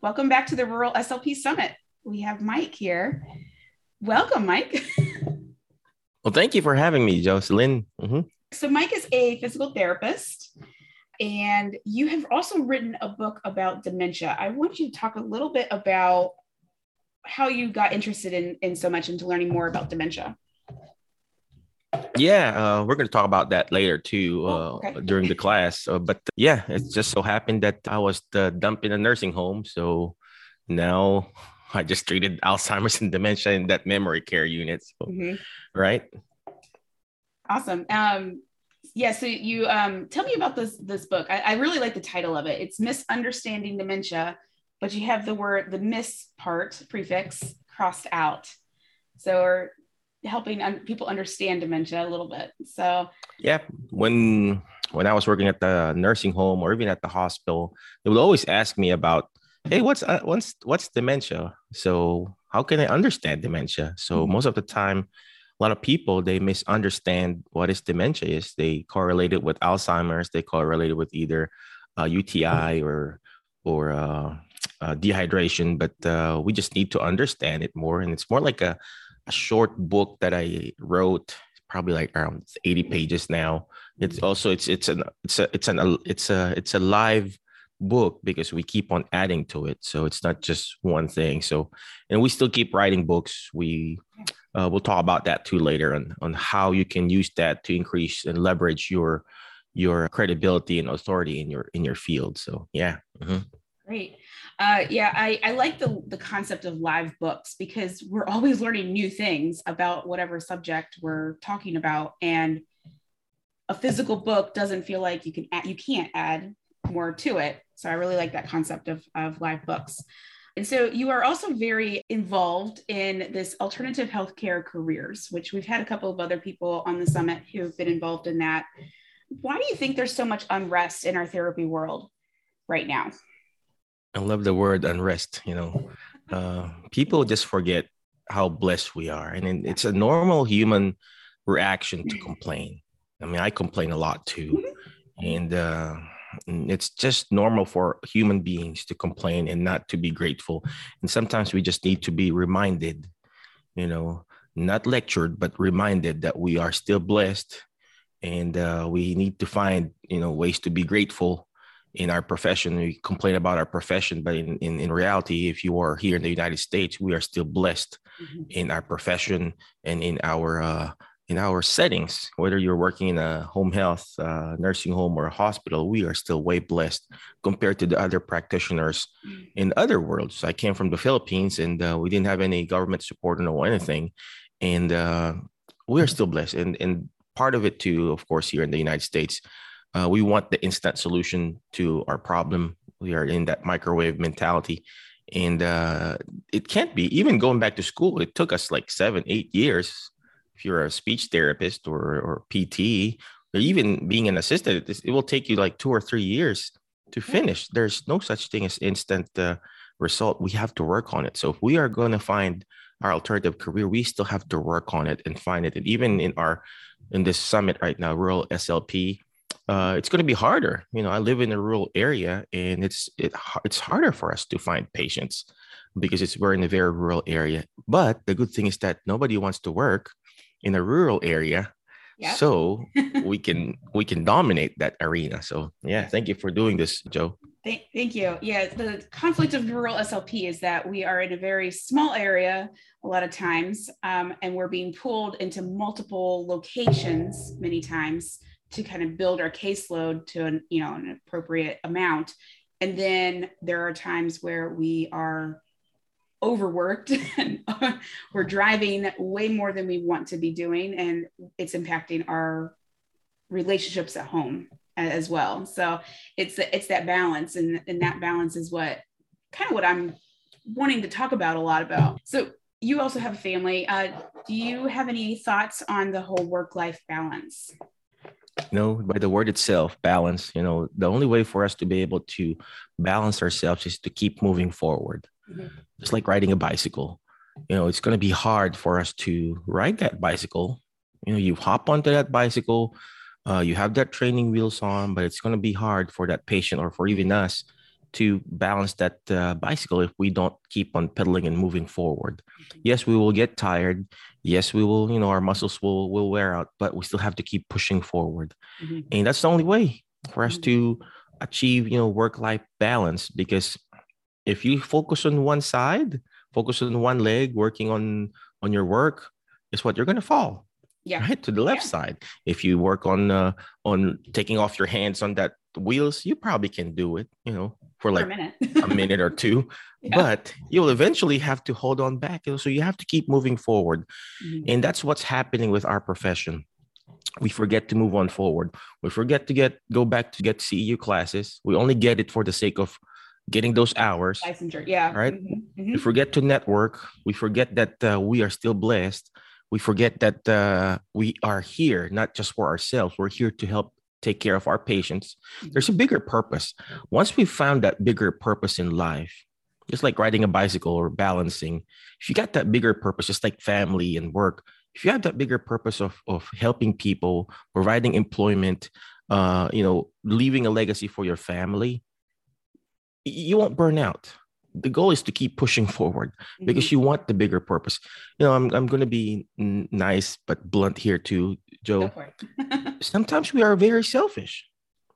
Welcome back to the Rural SLP Summit. We have Mike here. Welcome, Mike. well, thank you for having me, Jocelyn. Mm-hmm. So, Mike is a physical therapist, and you have also written a book about dementia. I want you to talk a little bit about how you got interested in, in so much into learning more about dementia. Yeah, uh, we're going to talk about that later too oh, uh, okay. during the class. Uh, but yeah, it just so happened that I was dumped in a nursing home. So now I just treated Alzheimer's and dementia in that memory care unit. So, mm-hmm. Right. Awesome. Um, yeah. So you um, tell me about this this book. I, I really like the title of it. It's Misunderstanding Dementia, but you have the word the miss part prefix crossed out. So helping un- people understand dementia a little bit. So yeah, when when I was working at the nursing home or even at the hospital, they would always ask me about, hey, what's uh, what's what's dementia? So how can I understand dementia? So mm-hmm. most of the time, a lot of people they misunderstand what is dementia is. They correlate it with Alzheimer's. They correlate it with either uh, UTI or or uh, uh, dehydration. But uh, we just need to understand it more, and it's more like a a short book that I wrote, probably like around 80 pages now. It's mm-hmm. also it's it's an it's a it's an it's a it's a live book because we keep on adding to it. So it's not just one thing. So and we still keep writing books. We uh, we'll talk about that too later on on how you can use that to increase and leverage your your credibility and authority in your in your field. So yeah. Mm-hmm. Great. Uh, yeah, I, I like the, the concept of live books because we're always learning new things about whatever subject we're talking about. And a physical book doesn't feel like you can add, you can't add more to it. So I really like that concept of, of live books. And so you are also very involved in this alternative healthcare careers, which we've had a couple of other people on the summit who have been involved in that. Why do you think there's so much unrest in our therapy world right now? I love the word unrest. You know, uh, people just forget how blessed we are, and it's a normal human reaction to complain. I mean, I complain a lot too, and uh, it's just normal for human beings to complain and not to be grateful. And sometimes we just need to be reminded, you know, not lectured, but reminded that we are still blessed, and uh, we need to find, you know, ways to be grateful in our profession we complain about our profession but in, in, in reality if you are here in the united states we are still blessed mm-hmm. in our profession and in our uh, in our settings. Whether you're working in a home health uh, nursing home or a hospital we are still way blessed compared to the other practitioners mm-hmm. in other worlds. I came from the philippines and uh, we didn't have any government support or anything. And uh, we are still blessed. And and part of it too of course here in the united states uh, we want the instant solution to our problem. We are in that microwave mentality. And uh, it can't be, even going back to school, it took us like seven, eight years. If you're a speech therapist or, or PT, or even being an assistant, it will take you like two or three years to finish. There's no such thing as instant uh, result. We have to work on it. So if we are going to find our alternative career, we still have to work on it and find it. And even in our in this summit right now, rural SLP, uh, it's going to be harder. You know, I live in a rural area, and it's it, it's harder for us to find patients because it's we're in a very rural area. But the good thing is that nobody wants to work in a rural area, yep. so we can we can dominate that arena. So yeah, thank you for doing this, Joe. Thank, thank you. Yeah, the conflict of rural SLP is that we are in a very small area a lot of times, um, and we're being pulled into multiple locations many times to kind of build our caseload to an you know an appropriate amount. And then there are times where we are overworked and we're driving way more than we want to be doing and it's impacting our relationships at home as well. So it's it's that balance and, and that balance is what kind of what i'm wanting to talk about a lot about. So you also have a family. Uh, do you have any thoughts on the whole work life balance you know by the word itself balance you know the only way for us to be able to balance ourselves is to keep moving forward. Mm-hmm. just like riding a bicycle. You know it's going to be hard for us to ride that bicycle. You know you hop onto that bicycle uh, you have that training wheels on but it's going to be hard for that patient or for even us to balance that uh, bicycle if we don't keep on pedaling and moving forward. Mm-hmm. Yes, we will get tired. Yes, we will, you know, our muscles will will wear out, but we still have to keep pushing forward. Mm-hmm. And that's the only way for us mm-hmm. to achieve, you know, work-life balance because if you focus on one side, focus on one leg, working on on your work, is what you're going to fall yeah right to the left yeah. side if you work on uh, on taking off your hands on that wheels you probably can do it you know for like for a, minute. a minute or two yeah. but you'll eventually have to hold on back so you have to keep moving forward mm-hmm. and that's what's happening with our profession we forget to move on forward we forget to get go back to get ceu classes we only get it for the sake of getting those hours licensure yeah right mm-hmm. Mm-hmm. we forget to network we forget that uh, we are still blessed we forget that uh, we are here not just for ourselves we're here to help take care of our patients. There's a bigger purpose. Once we found that bigger purpose in life just like riding a bicycle or balancing if you got that bigger purpose just like family and work if you have that bigger purpose of, of helping people providing employment uh, you know leaving a legacy for your family you won't burn out the goal is to keep pushing forward because mm-hmm. you want the bigger purpose. You know, I'm I'm going to be nice but blunt here too, Joe. Sometimes we are very selfish.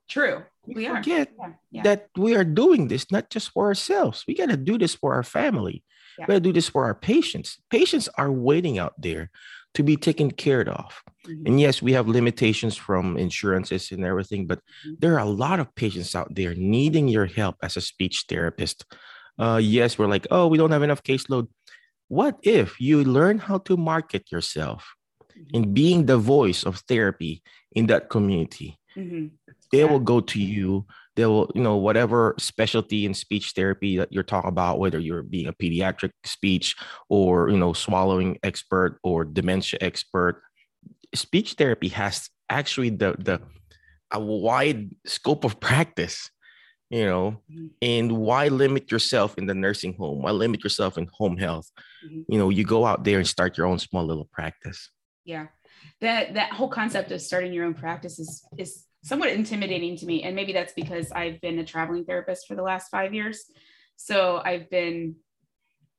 True. We, we forget yeah. Yeah. that we are doing this not just for ourselves. We got to do this for our family. Yeah. We got to do this for our patients. Patients are waiting out there to be taken care of. Mm-hmm. And yes, we have limitations from insurances and everything, but mm-hmm. there are a lot of patients out there needing your help as a speech therapist uh, yes, we're like, oh, we don't have enough caseload. What if you learn how to market yourself mm-hmm. in being the voice of therapy in that community? Mm-hmm. They yeah. will go to you. They will, you know, whatever specialty in speech therapy that you're talking about, whether you're being a pediatric speech or, you know, swallowing expert or dementia expert, speech therapy has actually the, the, a wide scope of practice you know mm-hmm. and why limit yourself in the nursing home? Why limit yourself in home health? Mm-hmm. you know you go out there and start your own small little practice. Yeah. That that whole concept of starting your own practice is is somewhat intimidating to me and maybe that's because i've been a traveling therapist for the last five years. So i've been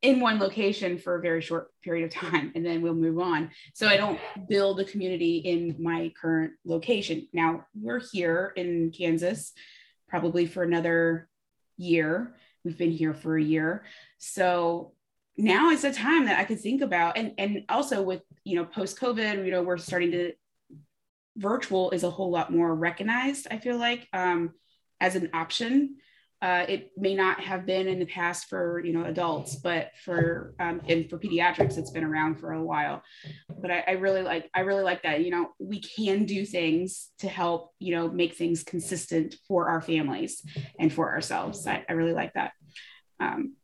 in one location for a very short period of time and then we'll move on. So i don't build a community in my current location. Now we're here in kansas probably for another year. We've been here for a year. So now is the time that I could think about and and also with you know post COVID, you know, we're starting to virtual is a whole lot more recognized, I feel like, um, as an option uh, it may not have been in the past for you know adults, but for um, and for pediatrics, it's been around for a while. But I, I, really like I really like that. You know, we can do things to help you know make things consistent for our families and for ourselves. I, I really like that. Um,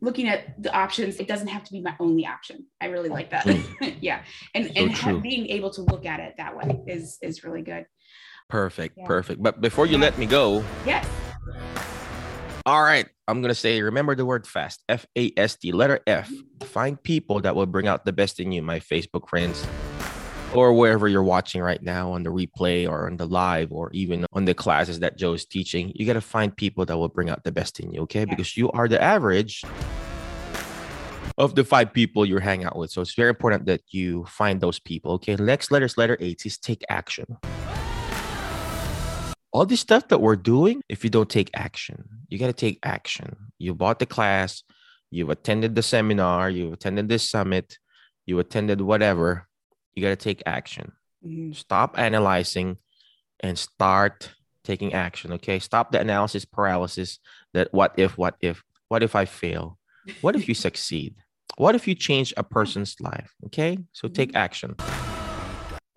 looking at the options, it doesn't have to be my only option. I really like that. yeah, and so and ha- being able to look at it that way is is really good. Perfect, yeah. perfect. But before you let me go, yes all right. I'm going to say, remember the word fast, F A S T, letter F. Find people that will bring out the best in you, my Facebook friends, or wherever you're watching right now on the replay or on the live or even on the classes that Joe is teaching. You got to find people that will bring out the best in you, okay? Because you are the average of the five people you hang out with. So it's very important that you find those people, okay? Next letter is letter H is take action all this stuff that we're doing, if you don't take action, you got to take action. You bought the class, you've attended the seminar, you've attended this summit, you attended whatever, you got to take action. Mm-hmm. Stop analyzing and start taking action. Okay. Stop the analysis paralysis that what if, what if, what if I fail? What if you succeed? What if you change a person's life? Okay. So take mm-hmm. action.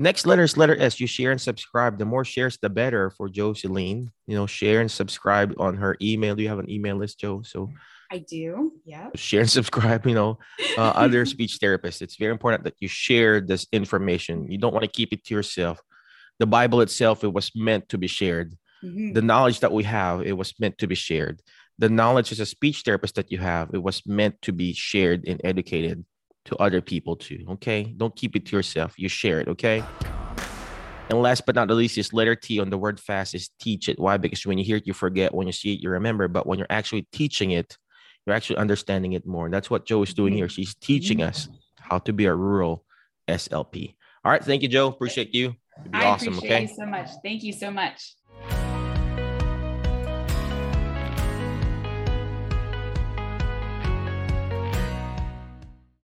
Next letter is letter S. You share and subscribe. The more shares, the better for Jocelyn. You know, share and subscribe on her email. Do you have an email list, Joe? So I do. Yeah. Share and subscribe. You know, uh, other speech therapists. It's very important that you share this information. You don't want to keep it to yourself. The Bible itself, it was meant to be shared. Mm-hmm. The knowledge that we have, it was meant to be shared. The knowledge as a speech therapist that you have, it was meant to be shared and educated to other people too. Okay. Don't keep it to yourself. You share it. Okay. And last but not the least is letter T on the word fast is teach it. Why? Because when you hear it, you forget. When you see it, you remember. But when you're actually teaching it, you're actually understanding it more. And that's what Joe is doing here. She's teaching us how to be a rural SLP. All right. Thank you, Joe. Appreciate you. it'd I awesome. Appreciate okay. you so much. Thank you so much.